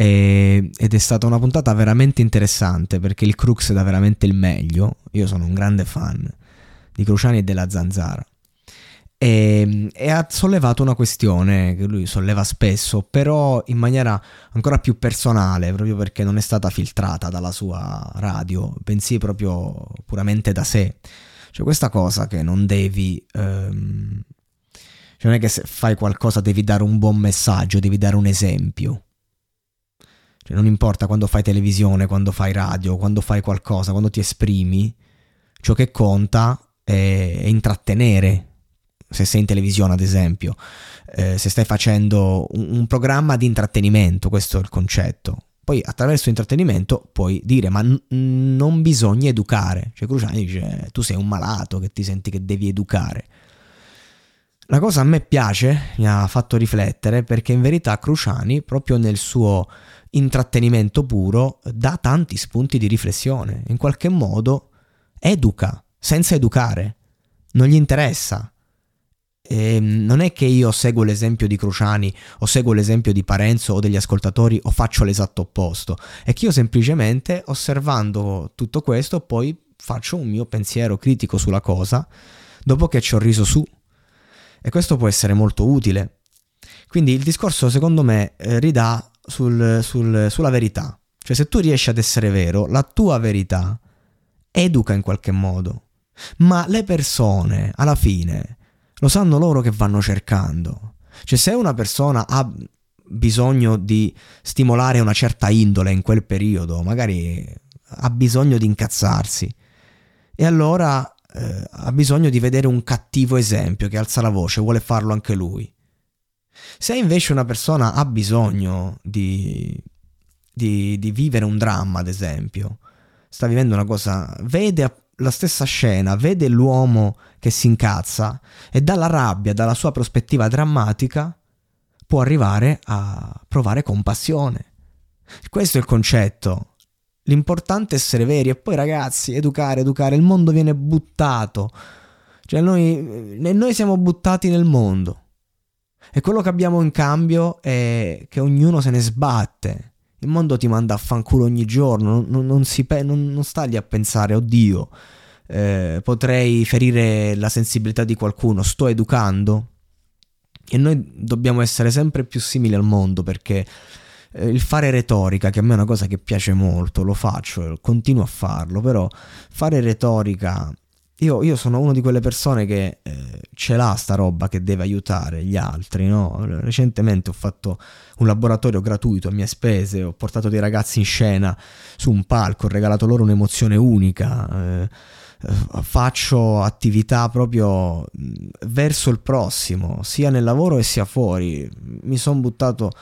e, ed è stata una puntata veramente interessante perché il Crux dà veramente il meglio. Io sono un grande fan di Cruciani e della Zanzara. E, e, ha sollevato una questione che lui solleva spesso, però in maniera ancora più personale, proprio perché non è stata filtrata dalla sua radio, bensì proprio puramente da sé. Cioè questa cosa che non devi... Ehm, cioè non è che se fai qualcosa devi dare un buon messaggio, devi dare un esempio. Cioè, non importa quando fai televisione, quando fai radio, quando fai qualcosa, quando ti esprimi, ciò che conta è, è intrattenere. Se sei in televisione, ad esempio, eh, se stai facendo un, un programma di intrattenimento, questo è il concetto. Poi attraverso l'intrattenimento puoi dire, ma n- non bisogna educare. Cioè Cruciani dice, tu sei un malato che ti senti che devi educare. La cosa a me piace, mi ha fatto riflettere, perché in verità Cruciani, proprio nel suo intrattenimento puro, dà tanti spunti di riflessione. In qualche modo educa, senza educare. Non gli interessa. E ehm, non è che io seguo l'esempio di Cruciani o seguo l'esempio di Parenzo o degli ascoltatori o faccio l'esatto opposto. È che io semplicemente osservando tutto questo poi faccio un mio pensiero critico sulla cosa dopo che ci ho riso su. E questo può essere molto utile. Quindi il discorso secondo me eh, ridà sul, sul, sulla verità. Cioè se tu riesci ad essere vero, la tua verità educa in qualche modo. Ma le persone, alla fine, lo sanno loro che vanno cercando. Cioè se una persona ha bisogno di stimolare una certa indole in quel periodo, magari ha bisogno di incazzarsi. E allora eh, ha bisogno di vedere un cattivo esempio che alza la voce, vuole farlo anche lui. Se invece una persona ha bisogno di, di, di vivere un dramma, ad esempio, sta vivendo una cosa, vede la stessa scena, vede l'uomo che si incazza e dalla rabbia, dalla sua prospettiva drammatica, può arrivare a provare compassione. Questo è il concetto. L'importante è essere veri e poi ragazzi, educare, educare, il mondo viene buttato. Cioè noi, noi siamo buttati nel mondo. E quello che abbiamo in cambio è che ognuno se ne sbatte. Il mondo ti manda a fanculo ogni giorno, non, non, si pe- non, non sta lì a pensare, oddio, eh, potrei ferire la sensibilità di qualcuno, sto educando. E noi dobbiamo essere sempre più simili al mondo perché eh, il fare retorica, che a me è una cosa che piace molto, lo faccio, continuo a farlo, però fare retorica io, io, sono una di quelle persone che eh, ce l'ha sta roba che deve aiutare gli altri, no? Recentemente ho fatto un laboratorio gratuito a mie spese, ho portato dei ragazzi in scena su un palco, ho regalato loro un'emozione unica, eh, eh faccio attività proprio verso il prossimo, sia nel lavoro e sia fuori. Mi sono buttato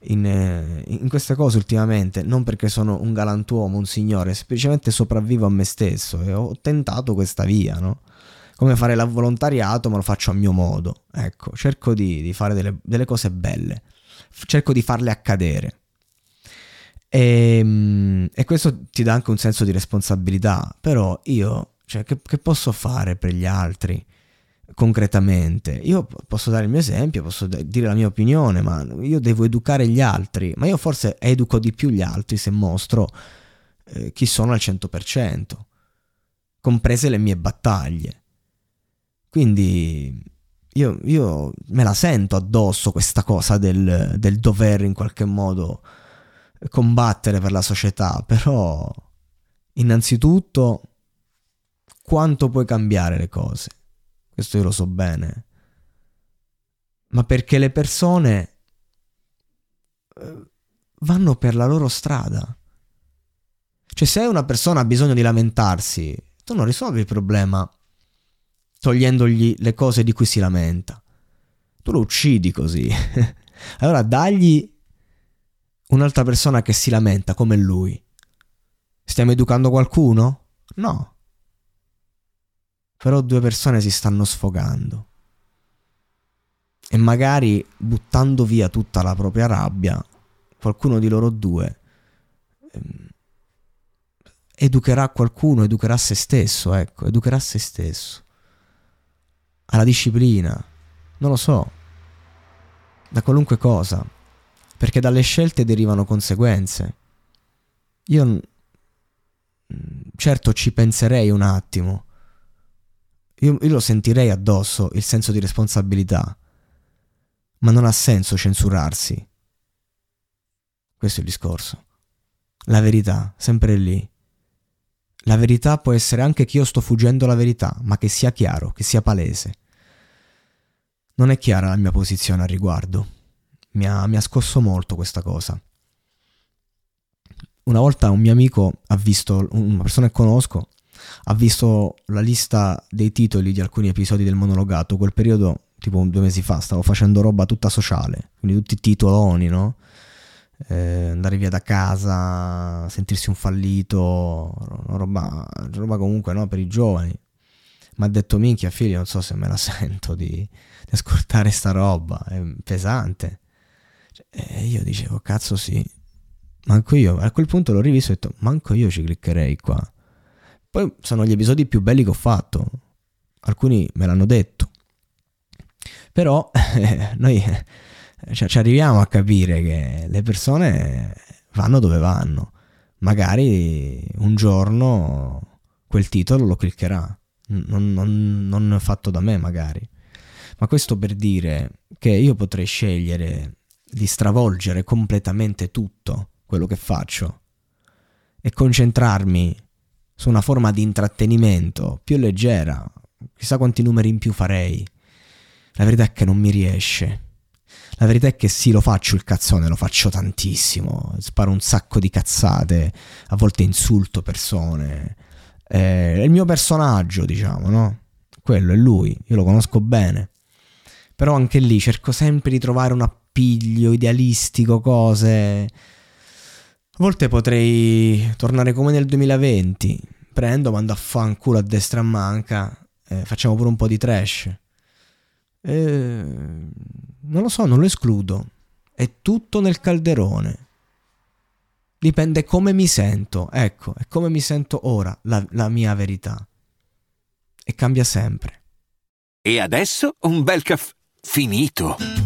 in, eh, in, queste cose ultimamente, non perché sono un galantuomo, un signore, semplicemente sopravvivo a me stesso e ho tentato questa via, no? Come fare il volontariato, ma lo faccio a mio modo. Ecco, cerco di, di fare delle, delle, cose belle, cerco di farle accadere. E, ehm, e, questo ti dà anche un senso di responsabilità, però io, cioè, che, che posso fare per gli altri? Concretamente. Io posso dare il mio esempio, posso dire la mia opinione, ma io devo educare gli altri, ma io forse educo di più gli altri se mostro eh, chi sono al 100%, comprese le mie battaglie. Quindi io, io me la sento addosso questa cosa del, del dover in qualche modo combattere per la società, però innanzitutto quanto puoi cambiare le cose questo io lo so bene, ma perché le persone eh, vanno per la loro strada. Cioè se una persona ha bisogno di lamentarsi, tu non risolvi il problema togliendogli le cose di cui si lamenta. Tu lo uccidi così. allora dagli un'altra persona che si lamenta come lui. Stiamo educando qualcuno? No però due persone si stanno sfogando. E magari buttando via tutta la propria rabbia, qualcuno di loro due ehm, educherà qualcuno, educherà se stesso, ecco, educherà se stesso. Alla disciplina, non lo so, da qualunque cosa, perché dalle scelte derivano conseguenze. Io certo ci penserei un attimo, io, io lo sentirei addosso il senso di responsabilità, ma non ha senso censurarsi. Questo è il discorso. La verità, sempre lì. La verità può essere anche che io sto fuggendo la verità, ma che sia chiaro, che sia palese. Non è chiara la mia posizione al riguardo. Mi ha, mi ha scosso molto questa cosa. Una volta un mio amico ha visto, una persona che conosco, ha visto la lista dei titoli di alcuni episodi del monologato, quel periodo tipo due mesi fa stavo facendo roba tutta sociale, quindi tutti i titoloni, no? Eh, andare via da casa, sentirsi un fallito, roba, roba comunque no, per i giovani. Ma ha detto minchia figlio, non so se me la sento di, di ascoltare sta roba, è pesante. E io dicevo, cazzo sì, manco io, a quel punto l'ho rivisto e ho detto, manco io ci cliccherei qua. Poi sono gli episodi più belli che ho fatto. Alcuni me l'hanno detto. Però eh, noi cioè, ci arriviamo a capire che le persone vanno dove vanno. Magari un giorno quel titolo lo cliccherà. Non, non, non fatto da me, magari. Ma questo per dire che io potrei scegliere di stravolgere completamente tutto quello che faccio e concentrarmi su una forma di intrattenimento più leggera. Chissà quanti numeri in più farei. La verità è che non mi riesce. La verità è che sì, lo faccio il cazzone, lo faccio tantissimo. Sparo un sacco di cazzate, a volte insulto persone. Eh, è il mio personaggio, diciamo, no? Quello è lui, io lo conosco bene. Però anche lì cerco sempre di trovare un appiglio idealistico, cose a volte potrei tornare come nel 2020. Prendo, mando a fanculo a destra e a manca. Eh, facciamo pure un po' di trash. Eh, non lo so, non lo escludo. È tutto nel calderone. Dipende come mi sento. Ecco, è come mi sento ora, la, la mia verità. E cambia sempre. E adesso un bel caffè finito.